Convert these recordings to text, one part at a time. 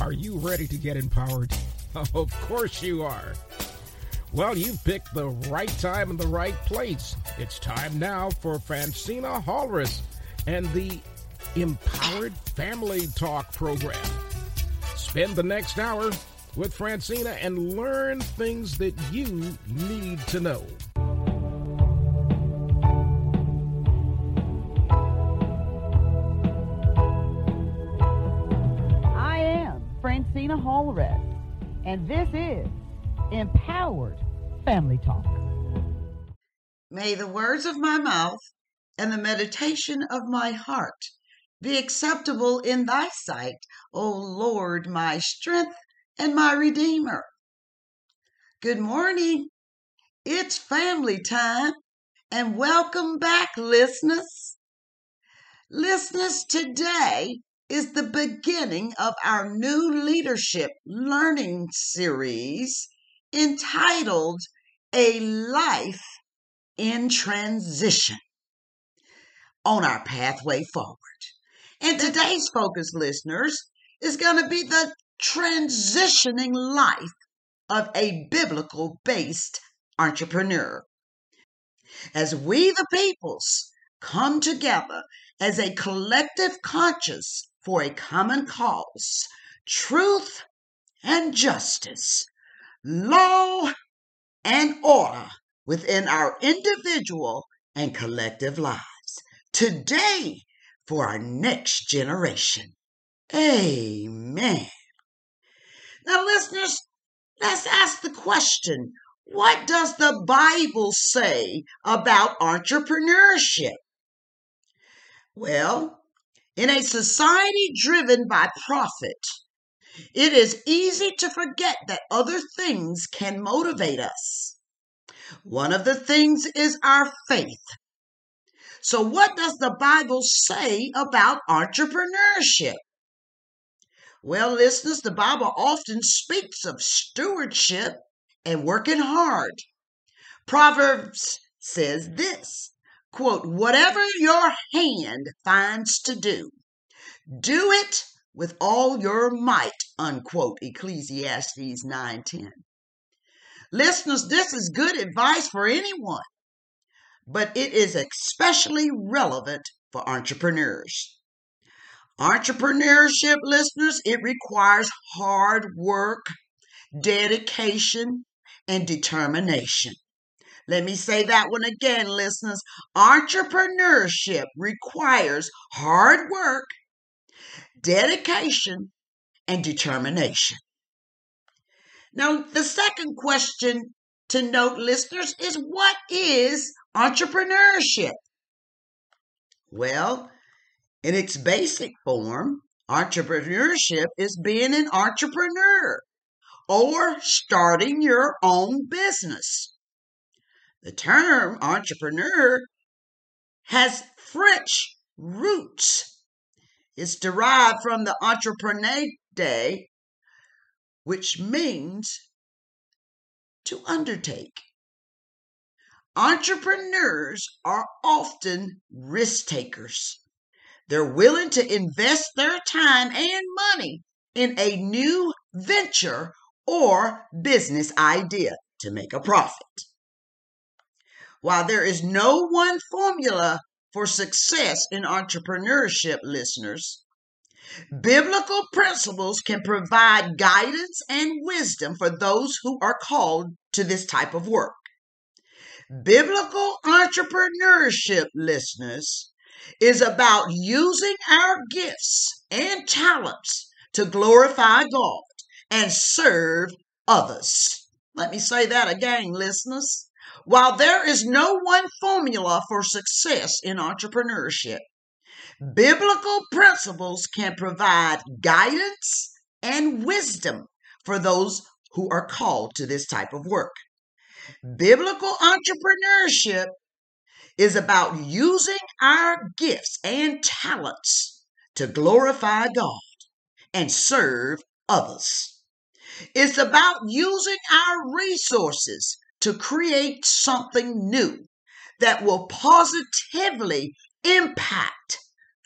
Are you ready to get empowered? Of course you are. Well, you've picked the right time and the right place. It's time now for Phrantceena Halres and the Empowered Family Talk program. Spend the next hour with Phrantceena and learn things that you need to know. And this is Empowered Family Talk. May the words of my mouth and the meditation of my heart be acceptable in thy sight, O Lord, my strength and my redeemer. Good morning. It's family time, and welcome back, listeners. Listeners, today is the beginning of our new leadership learning series entitled A Life in Transition on our pathway forward. And today's focus, listeners, is going to be the transitioning life of a biblical based entrepreneur. As we, the peoples, come together as a collective conscience for a common cause, truth and justice, law and order within our individual and collective lives. Today, for our next generation. Amen. Now, listeners, let's ask the question what does the Bible say about entrepreneurship? Well, in a society driven by profit, it is easy to forget that other things can motivate us. One of the things is our faith. So, what does the Bible say about entrepreneurship? Well, listeners, the Bible often speaks of stewardship and working hard. Proverbs says this quote, whatever your hand finds to do, do it with all your might, unquote, Ecclesiastes 9:10. Listeners, this is good advice for anyone, but it is especially relevant for entrepreneurs. Entrepreneurship, listeners, it requires hard work, dedication, and determination. Let me say that one again, listeners. Entrepreneurship requires hard work, dedication, and determination. Now, the second question to note, listeners, is what is entrepreneurship? Well, in its basic form, entrepreneurship is being an entrepreneur or starting your own business. The term entrepreneur has French roots. It's derived from the entrepreneur, day, which means to undertake. Entrepreneurs are often risk takers. They're willing to invest their time and money in a new venture or business idea to make a profit. While there is no one formula for success in entrepreneurship, listeners, biblical principles can provide guidance and wisdom for those who are called to this type of work. Biblical entrepreneurship, listeners, is about using our gifts and talents to glorify God and serve others. Let me say that again, listeners. While there is no one formula for success in entrepreneurship, biblical principles can provide guidance and wisdom for those who are called to this type of work. Biblical entrepreneurship is about using our gifts and talents to glorify God and serve others. It's about using our resources to create something new that will positively impact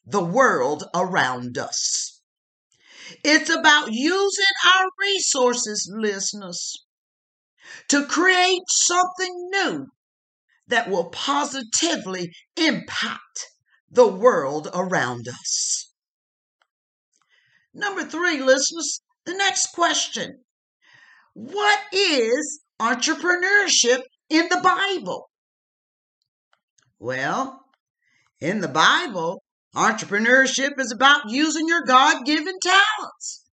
the world around us. It's about using our resources, listeners, to create something new that will positively impact the world around us. Number three, listeners, the next question What is entrepreneurship in the Bible? Well, in the Bible, entrepreneurship is about using your God given talents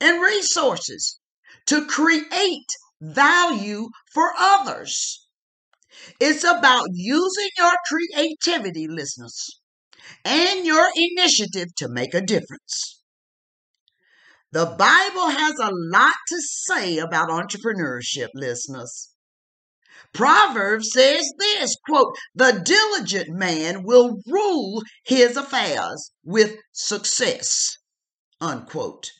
and resources to create value for others. It's about using your creativity, listeners, and your initiative to make a difference. The Bible has a lot to say about entrepreneurship, listeners. Proverbs says this quote, the diligent man will rule his affairs with success, unquote.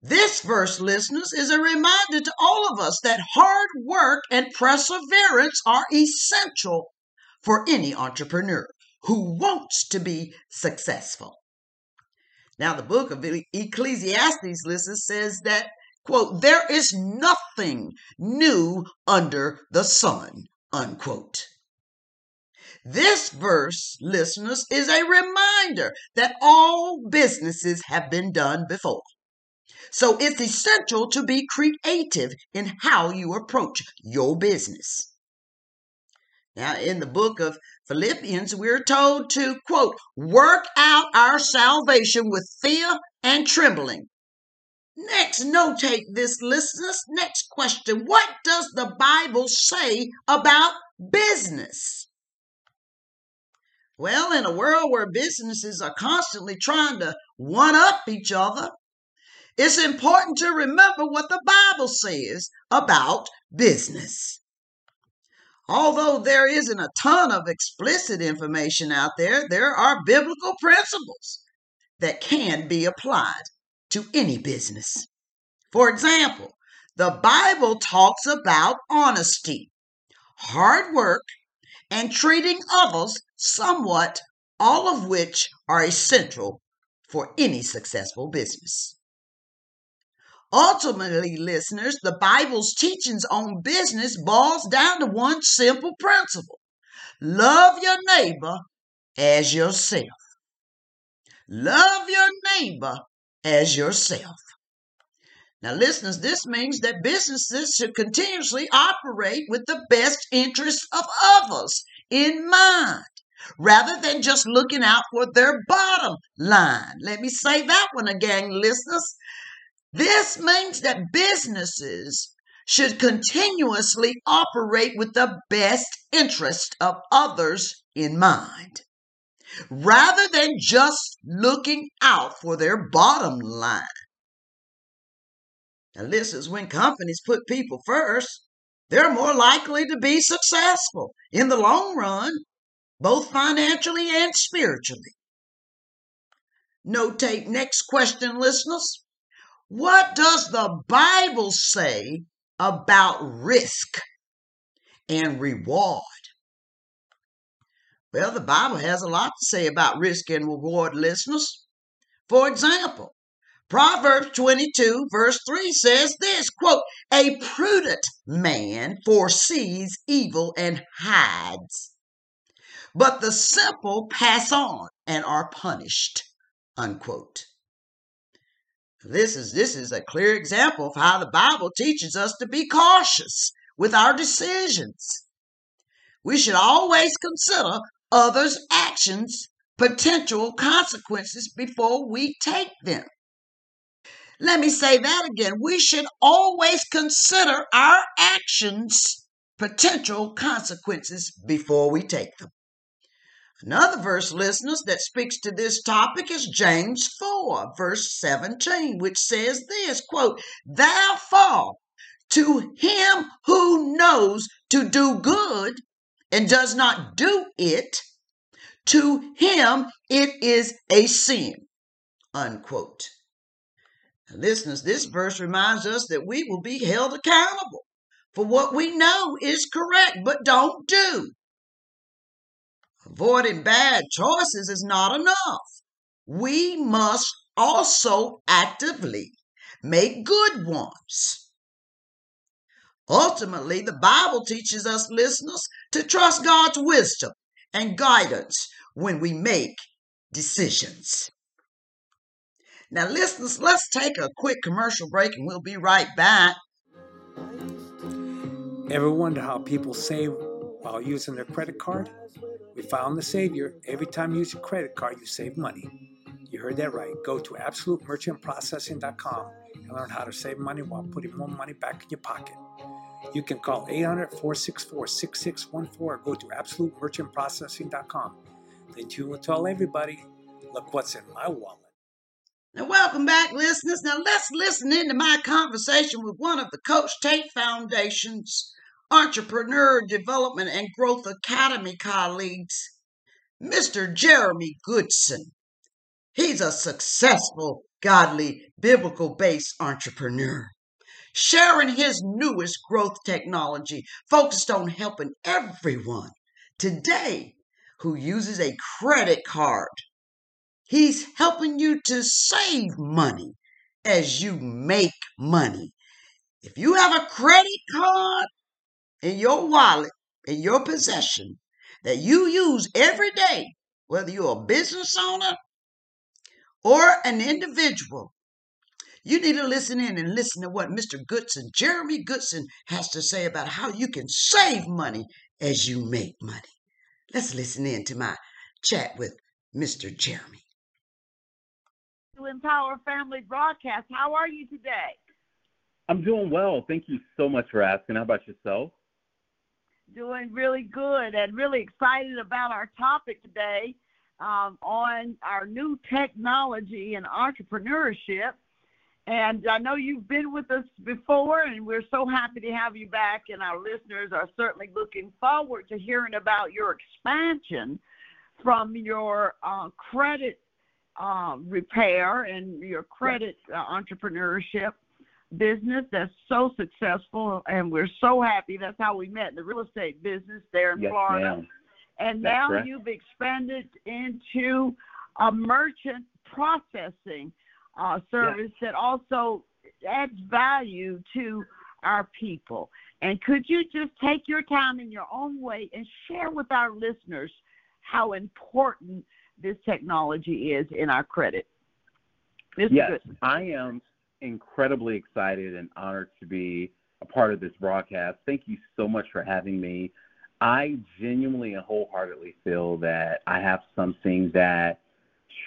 This verse, listeners, is a reminder to all of us that hard work and perseverance are essential for any entrepreneur who wants to be successful. Now, the book of Ecclesiastes, listeners, says that, quote, there is nothing new under the sun, unquote. This verse, listeners, is a reminder that all businesses have been done before. So it's essential to be creative in how you approach your business. Now, in the book of Philippians, we're told to, quote, work out our salvation with fear and trembling. Next, notate this, listeners. Next question What does the Bible say about business? Well, in a world where businesses are constantly trying to one up each other, it's important to remember what the Bible says about business. Although there isn't a ton of explicit information out there, there are biblical principles that can be applied to any business. For example, the Bible talks about honesty, hard work, and treating others somewhat, all of which are essential for any successful business. Ultimately, listeners, the Bible's teachings on business boils down to one simple principle love your neighbor as yourself. Love your neighbor as yourself. Now, listeners, this means that businesses should continuously operate with the best interests of others in mind rather than just looking out for their bottom line. Let me say that one again, listeners. This means that businesses should continuously operate with the best interest of others in mind, rather than just looking out for their bottom line. Now, this is when companies put people first, they're more likely to be successful in the long run, both financially and spiritually. Notate next question, listeners. What does the Bible say about risk and reward? Well, the Bible has a lot to say about risk and reward, listeners. For example, Proverbs 22, verse 3 says this quote, A prudent man foresees evil and hides, but the simple pass on and are punished. Unquote. This is this is a clear example of how the Bible teaches us to be cautious with our decisions. We should always consider others' actions, potential consequences before we take them. Let me say that again. We should always consider our actions, potential consequences before we take them. Another verse, listeners, that speaks to this topic is James 4, verse 17, which says this quote, Therefore, to him who knows to do good and does not do it, to him it is a sin. Unquote. Now, listeners, this verse reminds us that we will be held accountable for what we know is correct but don't do. Avoiding bad choices is not enough. We must also actively make good ones. Ultimately, the Bible teaches us listeners to trust God's wisdom and guidance when we make decisions. Now, listeners, let's take a quick commercial break and we'll be right back. Ever wonder how people save while using their credit card? We found the savior. Every time you use your credit card, you save money. You heard that right. Go to absolutemerchantprocessing.com and learn how to save money while putting more money back in your pocket. You can call 800 464 6614 or go to absolutemerchantprocessing.com. Then you will tell everybody, look what's in my wallet. Now, welcome back, listeners. Now, let's listen into my conversation with one of the Coach Tate Foundation's Entrepreneur Development and Growth Academy colleagues, Mr. Jeremy Goodson. He's a successful, godly, biblical based entrepreneur, sharing his newest growth technology focused on helping everyone today who uses a credit card. He's helping you to save money as you make money. If you have a credit card in your wallet, in your possession, that you use every day, whether you're a business owner or an individual, you need to listen in and listen to what Mr. Goodson, Jeremy Goodson, has to say about how you can save money as you make money. Let's listen in to my chat with Mr. Jeremy. To Empower Family Broadcast, how are you today? I'm doing well. Thank you so much for asking. How about yourself? Doing really good and really excited about our topic today um, on our new technology and entrepreneurship. And I know you've been with us before, and we're so happy to have you back. And our listeners are certainly looking forward to hearing about your expansion from your uh, credit uh, repair and your credit uh, entrepreneurship business that's so successful. And we're so happy. That's how we met in the real estate business there in yes, Florida. Ma'am. And That's now correct. you've expanded into a merchant processing uh, service that also adds value to our people. And could you just take your time in your own way and share with our listeners how important this technology is in our credit? Mr. Yes, Goodson. I am incredibly excited and honored to be a part of this broadcast. Thank you so much for having me. I genuinely and wholeheartedly feel that I have something that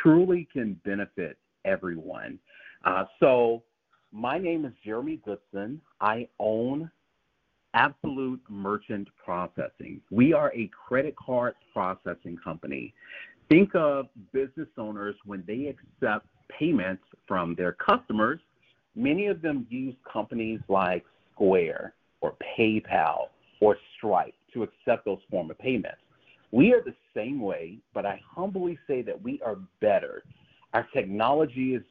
truly can benefit everyone. Uh, so, my name is Jeremy Goodson. I own Absolute Merchant Processing. We are a credit card processing company. Think of business owners when they accept payments from their customers, many of them use companies like Square or PayPal or Stripe to accept those form of payments. We are the same way, but I humbly say that we are better. Our technology is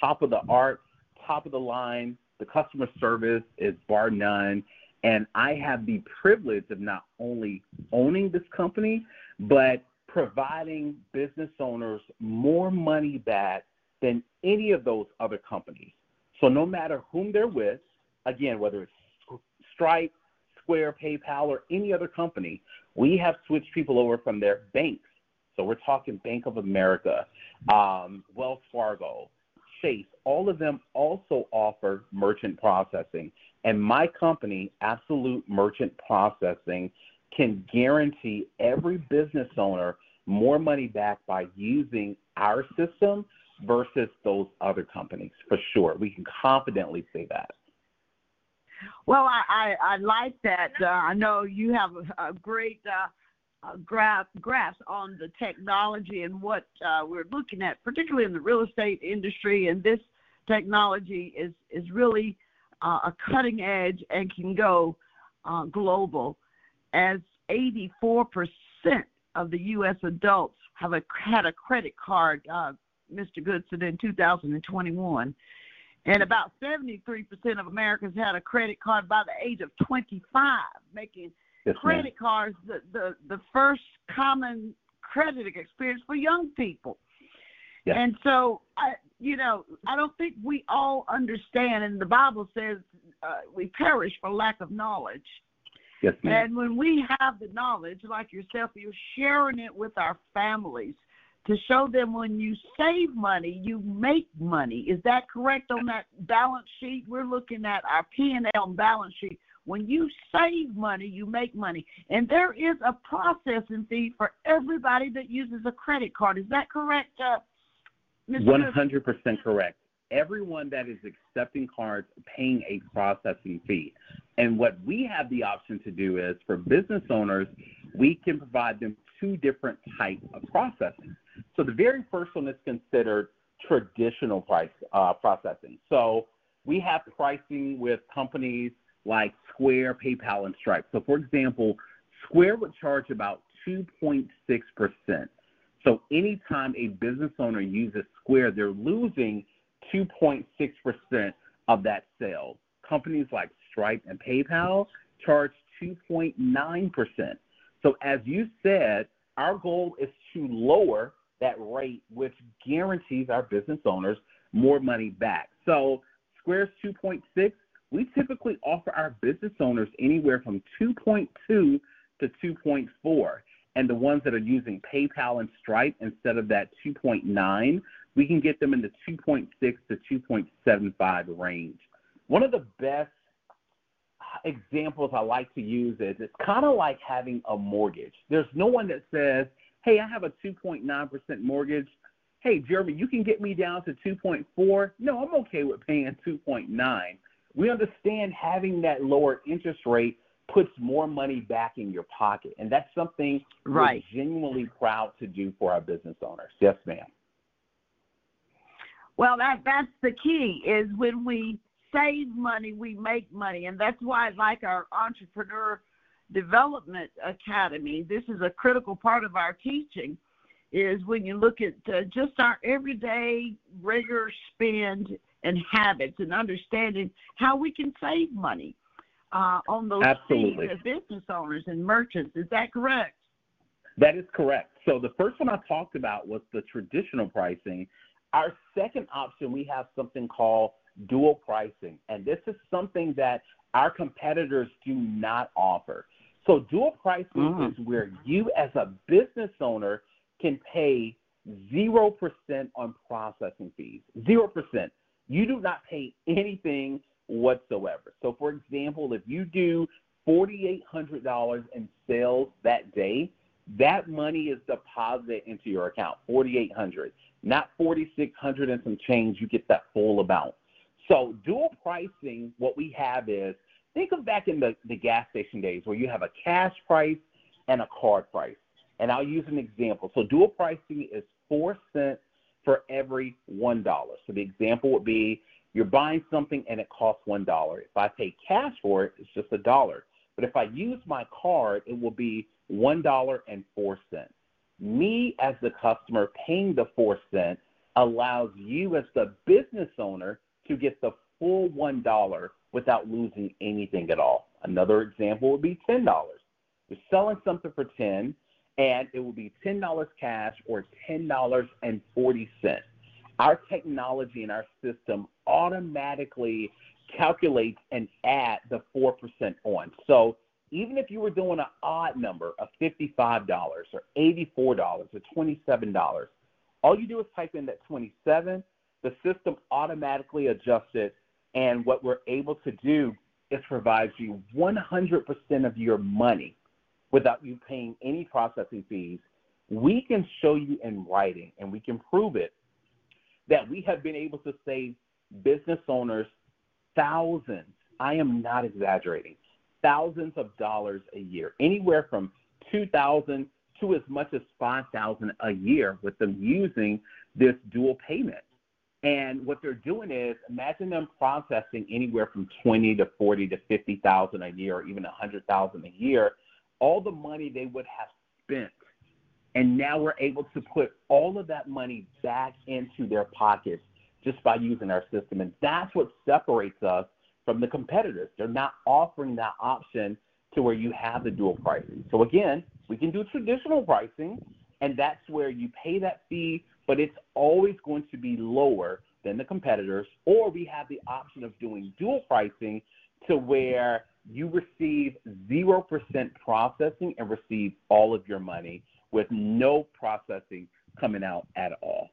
top of the art, top of the line. The customer service is bar none. And I have the privilege of not only owning this company, but providing business owners more money back than any of those other companies. So no matter whom they're with, again, whether it's Stripe, Square, PayPal, or any other company, we have switched people over from their banks. So we're talking Bank of America, um, Wells Fargo, Chase. All of them also offer merchant processing. And my company, Absolute Merchant Processing, can guarantee every business owner more money back by using our system versus those other companies, for sure. We can confidently say that. Well, I, I, I like that. Uh, I know you have a, a great uh, uh, grasp, grasp on the technology and what uh, we're looking at, particularly in the real estate industry. And this technology is, is really uh, a cutting edge and can go global, as 84% of the U.S. adults have a, had a credit card, Mr. Goodson, in 2021. And about 73% of Americans had a credit card by the age of 25, making Yes, ma'am. credit cards the, the, the first common credit experience for young people. Yes. And so I, you know, I don't think we all understand, and the Bible says uh, we perish for lack of knowledge. Yes, ma'am. And when we have the knowledge, like yourself, you're sharing it with our families to show them when you save money, you make money. Is that correct on that balance sheet? We're looking at our P&L balance sheet. When you save money, you make money. And there is a processing fee for everybody that uses a credit card. Is that correct, uh, Mr. 100% correct. Everyone that is accepting cards paying a processing fee. And what we have the option to do is for business owners, we can provide them two different types of processing. So the very first one is considered traditional price uh, processing. So we have pricing with companies like Square, PayPal, and Stripe. So for example, Square would charge about 2.6%. So anytime a business owner uses Square, they're losing 2.6% of that sale. Companies like Stripe and PayPal charge 2.9%. So as you said, our goal is to lower that rate, which guarantees our business owners more money back. So Square's 2.6, we typically offer our business owners anywhere from 2.2 to 2.4. And the ones that are using PayPal and Stripe instead of that 2.9, we can get them in the 2.6 to 2.75 range. One of the best examples I like to use is it's kind of like having a mortgage. There's no one that says, hey, I have a 2.9% mortgage. Hey, Jeremy, you can get me down to 2.4. No, I'm okay with paying 2.9. We understand having that lower interest rate puts more money back in your pocket. And that's something right. we're genuinely proud to do for our business owners. Yes, ma'am. Well, that that's the key is when we save money, we make money, and that's why, I like our entrepreneur development academy, this is a critical part of our teaching. Is when you look at uh, just our everyday regular spend and habits and understanding how we can save money uh, on those Absolutely. as business owners and merchants. Is that correct? That is correct. So the first one I talked about was the traditional pricing. Our second option, we have something called dual pricing, and this is something that our competitors do not offer. So dual pricing mm. is where you as a business owner can pay 0% on processing fees. 0%. You do not pay anything whatsoever. So for example, if you do $4,800 in sales that day, that money is deposited into your account, 4800 not 4600 and some change, you get that full amount. So dual pricing, what we have is think of back in the, the gas station days where you have a cash price and a card price. And I'll use an example. So dual pricing is four cents for every one dollar. So the example would be you're buying something and it costs one dollar. If I pay cash for it, it's just a dollar. But if I use my card, it will be one dollar and four cents. Me as the customer paying the four cents allows you as the business owner to get the full one dollar without losing anything at all. Another example would be ten dollars. You're selling something for ten, and it will be ten dollars cash or ten dollars and forty cents. Our technology and our system automatically calculates and add the four percent on. So even if you were doing an odd number of $55 or $84 or $27, all you do is type in that 27, the system automatically adjusts it, and what we're able to do is provide you 100% of your money without you paying any processing fees. We can show you in writing, and we can prove it, that we have been able to save business owners thousands. I am not exaggerating thousands of dollars a year, anywhere from 2000 to as much as 5000 a year with them using this dual payment. And what they're doing is imagine them processing anywhere from 20 to 40 to 50,000 a year or even 100,000 a year, all the money they would have spent. And now we're able to put all of that money back into their pockets just by using our system. And that's what separates us from the competitors. They're not offering that option to where you have the dual pricing. So again, we can do traditional pricing, and that's where you pay that fee but it's always going to be lower than the competitors, or we have the option of doing dual pricing to where you receive 0% processing and receive all of your money with no processing coming out at all.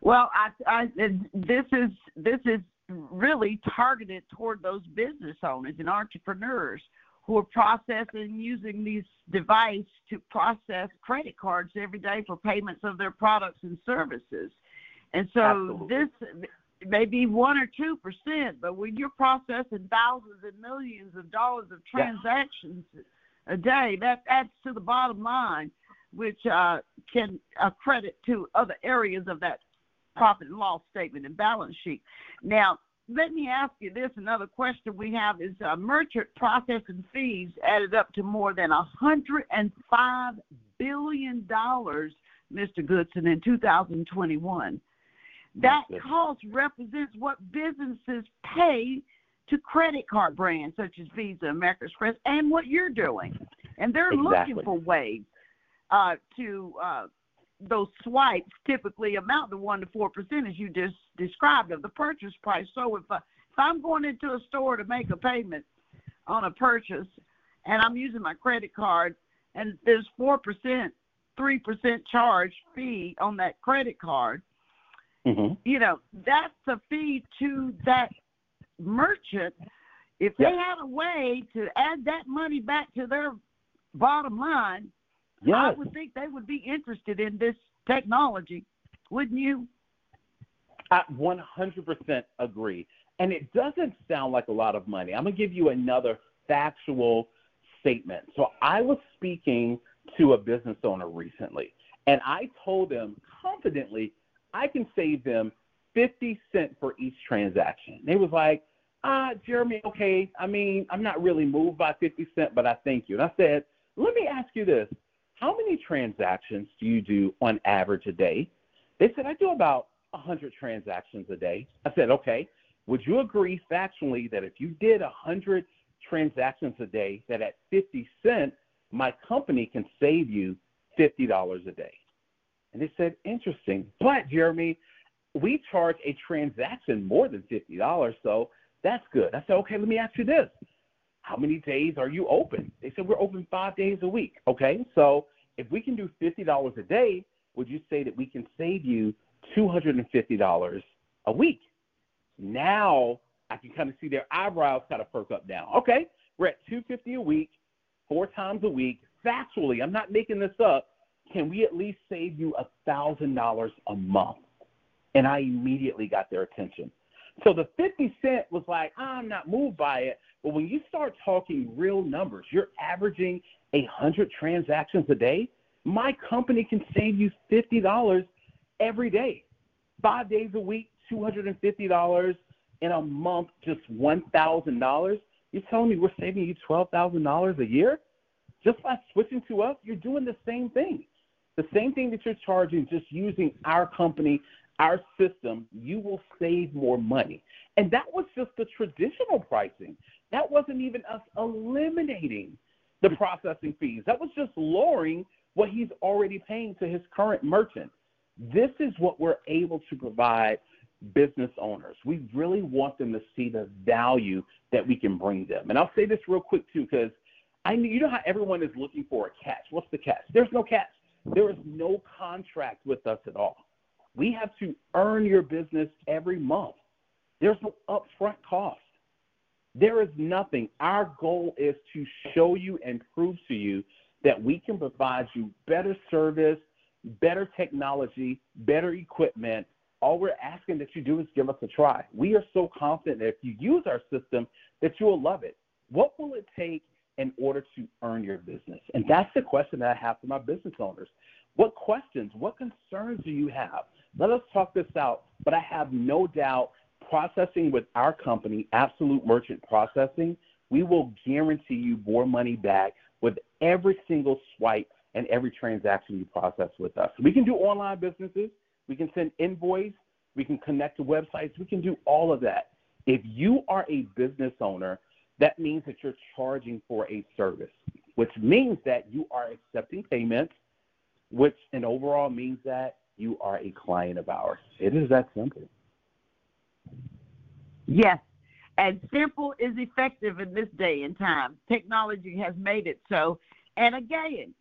Well, I, I, this is this is really targeted toward those business owners and entrepreneurs who are processing using these devices to process credit cards every day for payments of their products and services. And so Absolutely. this may be one or two percent, but when you're processing thousands and millions of dollars of transactions yeah. a day, that adds to the bottom line, which uh, can accredit to other areas of that profit and loss statement and balance sheet. Now, let me ask you this. Another question we have is uh, merchant processing fees added up to more than $105 billion, Mr. Goodson, in 2021. That cost represents what businesses pay to credit card brands such as Visa, American Express, and what you're doing. And they're exactly. looking for ways uh, to uh, those swipes typically amount to one to four percent, as you just described, of the purchase price. So if I, if I'm going into a store to make a payment on a purchase, and I'm using my credit card, and there's four percent, three percent charge fee on that credit card, mm-hmm. you know that's a fee to that merchant. If yep. they had a way to add that money back to their bottom line, Yes. I would think they would be interested in this technology, wouldn't you? I 100% agree. And it doesn't sound like a lot of money. I'm going to give you another factual statement. So I was speaking to a business owner recently, and I told them confidently I can save them 50 cents for each transaction. They was like, ah, Jeremy, okay. I mean, I'm not really moved by 50 cent, but I thank you. And I said, let me ask you this how many transactions do you do on average a day? They said, I do about 100 transactions a day. I said, okay. Would you agree factually that if you did 100 transactions a day, that at 50 cents, my company can save you $50 a day? And they said, interesting. But, Jeremy, we charge a transaction more than $50, so that's good. I said, okay, let me ask you this how many days are you open? They said, we're open five days a week. Okay, so if we can do $50 a day, would you say that we can save you $250 a week? Now I can kind of see their eyebrows kind of perk up now. Okay, we're at 250 a week, four times a week. Factually, I'm not making this up. Can we at least save you $1,000 a month? And I immediately got their attention. So the 50 cent was like, I'm not moved by it. But when you start talking real numbers, you're averaging 100 transactions a day. My company can save you $50 every day. Five days a week, $250 in a month, just $1,000. You're telling me we're saving you $12,000 a year? Just by switching to us, you're doing the same thing. The same thing that you're charging just using our company our system, you will save more money. And that was just the traditional pricing. That wasn't even us eliminating the processing fees. That was just lowering what he's already paying to his current merchant. This is what we're able to provide business owners. We really want them to see the value that we can bring them. And I'll say this real quick too, because I you know how everyone is looking for a catch. What's the catch? There's no catch. There is no contract with us at all. We have to earn your business every month. There's no upfront cost. There is nothing. Our goal is to show you and prove to you that we can provide you better service, better technology, better equipment. All we're asking that you do is give us a try. We are so confident that if you use our system, that you will love it. What will it take in order to earn your business? And that's the question that I have for my business owners. What questions, what concerns do you have? Let us talk this out. But I have no doubt processing with our company, Absolute Merchant Processing, we will guarantee you more money back with every single swipe and every transaction you process with us. We can do online businesses, we can send invoice, we can connect to websites, we can do all of that. If you are a business owner, that means that you're charging for a service, which means that you are accepting payments which in overall means that you are a client of ours. It is that simple. Yes. And simple is effective in this day and time. Technology has made it so. And again,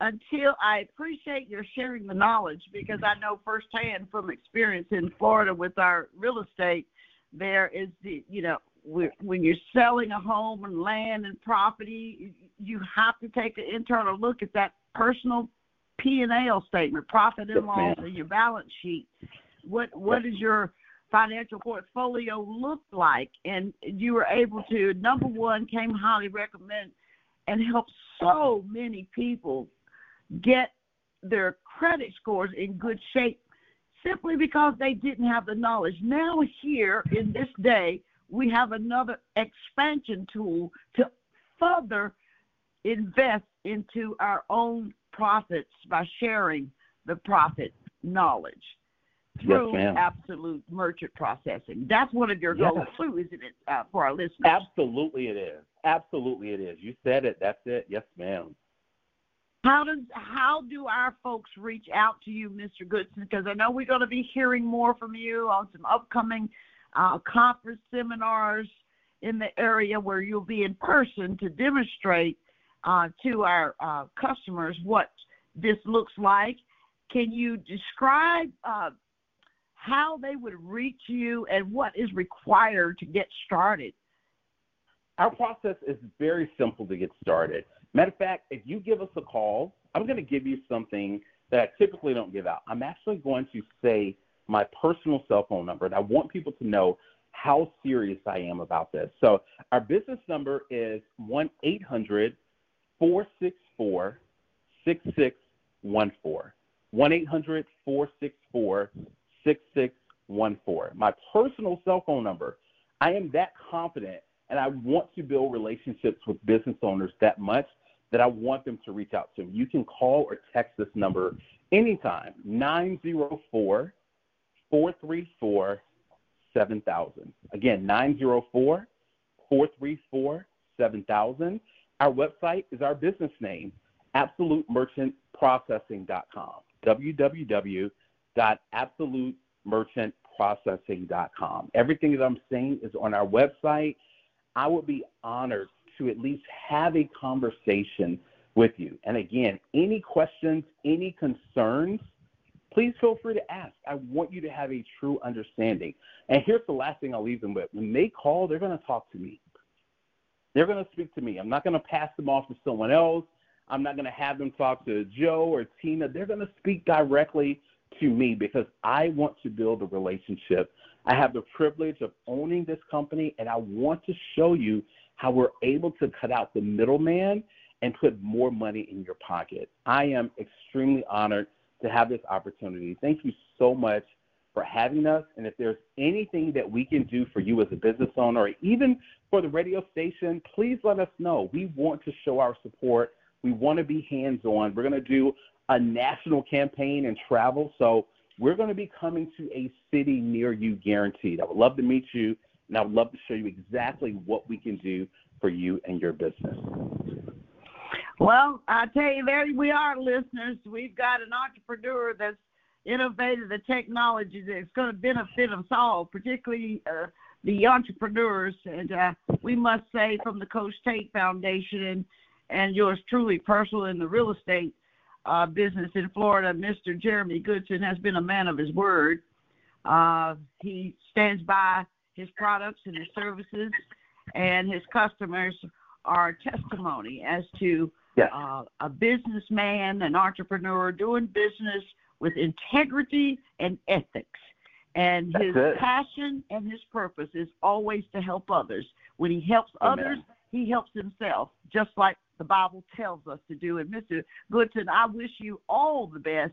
until I appreciate your sharing the knowledge because I know firsthand from experience in Florida with our real estate, there is the, you know, when you're selling a home and land and property, you have to take an internal look at that personal P and L statement, profit and loss, and your balance sheet. What what is your financial portfolio looked like? And you were able to number one came highly recommend and help so many people get their credit scores in good shape simply because they didn't have the knowledge. Now here in this day, we have another expansion tool to further invest into our own profits by sharing the profit knowledge through yes, absolute merchant processing. That's one of your yes. goals too, isn't it, uh, for our listeners? Absolutely, it is. Absolutely, it is. You said it. That's it. Yes, ma'am. How does how do our folks reach out to you, Mr. Goodson? Because I know we're going to be hearing more from you on some upcoming uh, conference seminars in the area where you'll be in person to demonstrate uh, to our uh, customers what this looks like. Can you describe uh, how they would reach you and what is required to get started? Our process is very simple to get started. Matter of fact, if you give us a call, I'm going to give you something that I typically don't give out. I'm actually going to say my personal cell phone number, and I want people to know how serious I am about this. So our business number is 1 800 464 6614. 1 800 464 6614. My personal cell phone number. I am that confident and I want to build relationships with business owners that much that I want them to reach out to me. You can call or text this number anytime 904 434 7000. Again, 904 434 7000. Our website is our business name, absolutemerchantprocessing.com. www.absolutemerchantprocessing.com. Everything that I'm saying is on our website. I would be honored to at least have a conversation with you. And again, any questions, any concerns, please feel free to ask. I want you to have a true understanding. And here's the last thing I'll leave them with. When they call, they're going to talk to me. They're going to speak to me. I'm not going to pass them off to someone else. I'm not going to have them talk to Joe or Tina. They're going to speak directly to me because I want to build a relationship. I have the privilege of owning this company, and I want to show you how we're able to cut out the middleman and put more money in your pocket. I am extremely honored to have this opportunity. Thank you so much for having us. And if there's anything that we can do for you as a business owner or even for the radio station, please let us know. We want to show our support. We want to be hands on. We're going to do a national campaign and travel. So we're going to be coming to a city near you guaranteed. I would love to meet you and I would love to show you exactly what we can do for you and your business. Well, I tell you, there we are, listeners. We've got an entrepreneur that's innovated the technology that's going to benefit us all, particularly uh, the entrepreneurs. And uh, we must say, from the Coach Tate Foundation and, and yours truly, personal in the real estate uh, business in Florida, Mr. Jeremy Goodson has been a man of his word. Uh, he stands by his products and his services, and his customers are testimony as to yes. uh, a businessman, an entrepreneur doing business with integrity and ethics. And That's his it. passion and his purpose is always to help others. When he helps Amen. others, he helps himself, just like the Bible tells us to do. And Mr. Goodson, I wish you all the best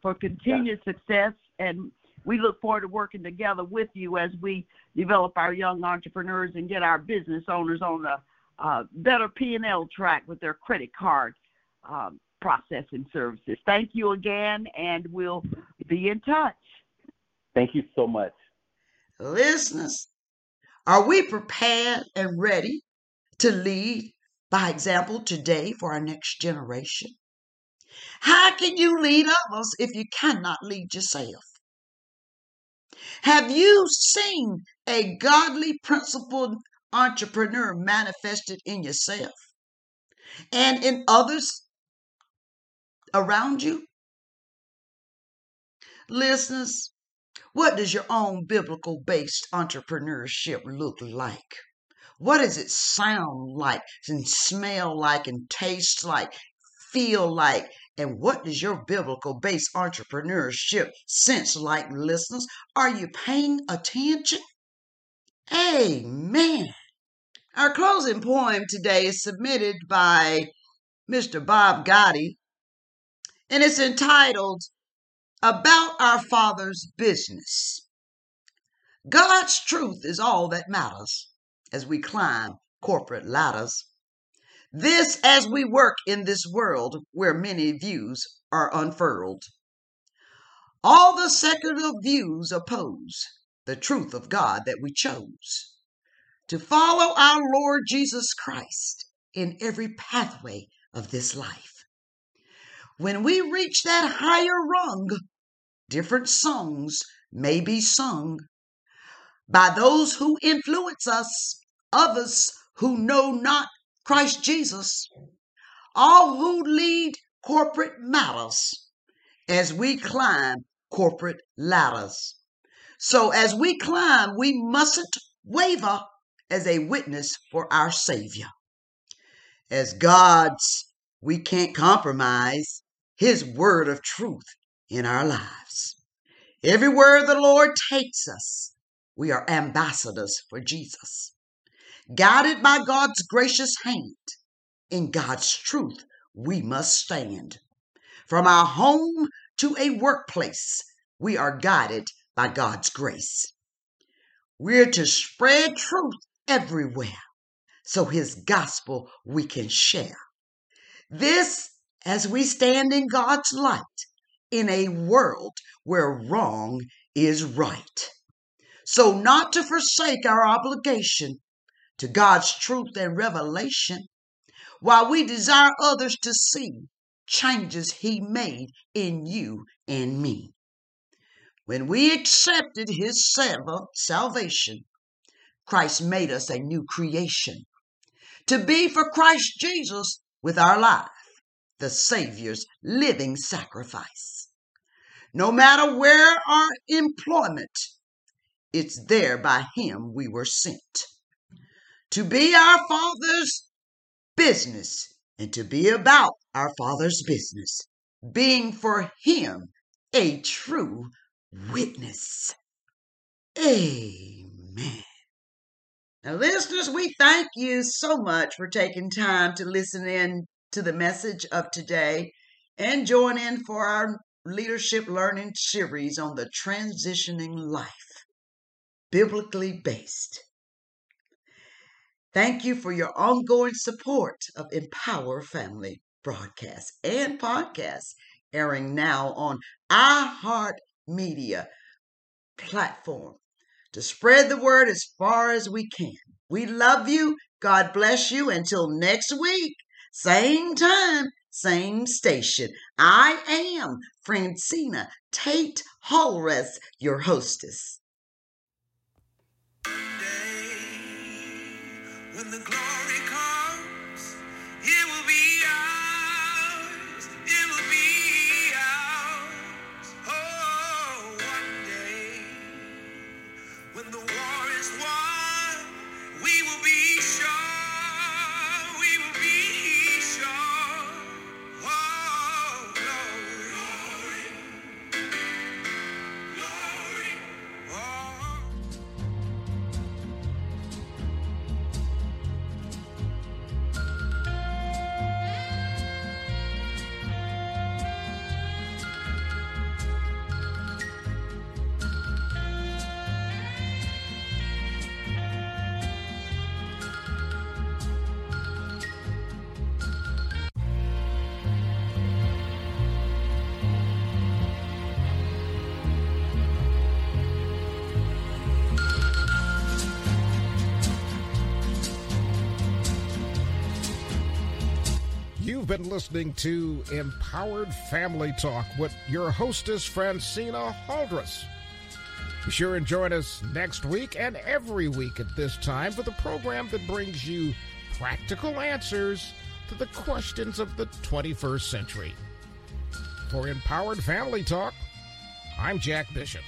for continued yes. success and we look forward to working together with you as we develop our young entrepreneurs and get our business owners on a uh, better P&L track with their credit card um, processing services. Thank you again, and we'll be in touch. Thank you so much. Listeners, are we prepared and ready to lead by example today for our next generation? How can you lead others if you cannot lead yourself? Have you seen a godly, principled entrepreneur manifested in yourself and in others around you? Listeners, what does your own biblical based entrepreneurship look like? What does it sound like and smell like and taste like, feel like? And what does your biblical based entrepreneurship sense like, listeners? Are you paying attention? Amen. Our closing poem today is submitted by Mr. Bob Gotti, and it's entitled About Our Father's Business. God's truth is all that matters as we climb corporate ladders. This as we work in this world where many views are unfurled. All the secular views oppose the truth of God that we chose to follow our Lord Jesus Christ in every pathway of this life. When we reach that higher rung, different songs may be sung by those who influence us, others who know not Christ Jesus, all who lead corporate matters as we climb corporate ladders. So as we climb, we mustn't waver as a witness for our Savior. As God's, we can't compromise His word of truth in our lives. Everywhere the Lord takes us, we are ambassadors for Jesus. Guided by God's gracious hand, in God's truth, we must stand. From our home to a workplace, we are guided by God's grace. We're to spread truth everywhere so his gospel we can share. This as we stand in God's light in a world where wrong is right. So, not to forsake our obligation to God's truth and revelation, while we desire others to see changes He made in you and me. When we accepted His salvation, Christ made us a new creation to be for Christ Jesus with our life, the Savior's living sacrifice. No matter where our employment, it's there by Him we were sent. To be our Father's business and to be about our Father's business, being for Him a true witness. Amen. Now, listeners, we thank you so much for taking time to listen in to the message of today and join in for our leadership learning series on the transitioning life, biblically based. Thank you for your ongoing support of Empower Family broadcasts and podcasts airing now on iHeart Media platform to spread the word as far as we can. We love you. God bless you. Until next week, same time, same station. I am Phrantceena Tate Halres, your hostess. When the glory comes, it will be ours. Been listening to Empowered Family Talk with your hostess, Phrantceena Halres. Be sure and join us next week and every week at this time for the program that brings you practical answers to the questions of the 21st century. For Empowered Family Talk, I'm Jack Bishop.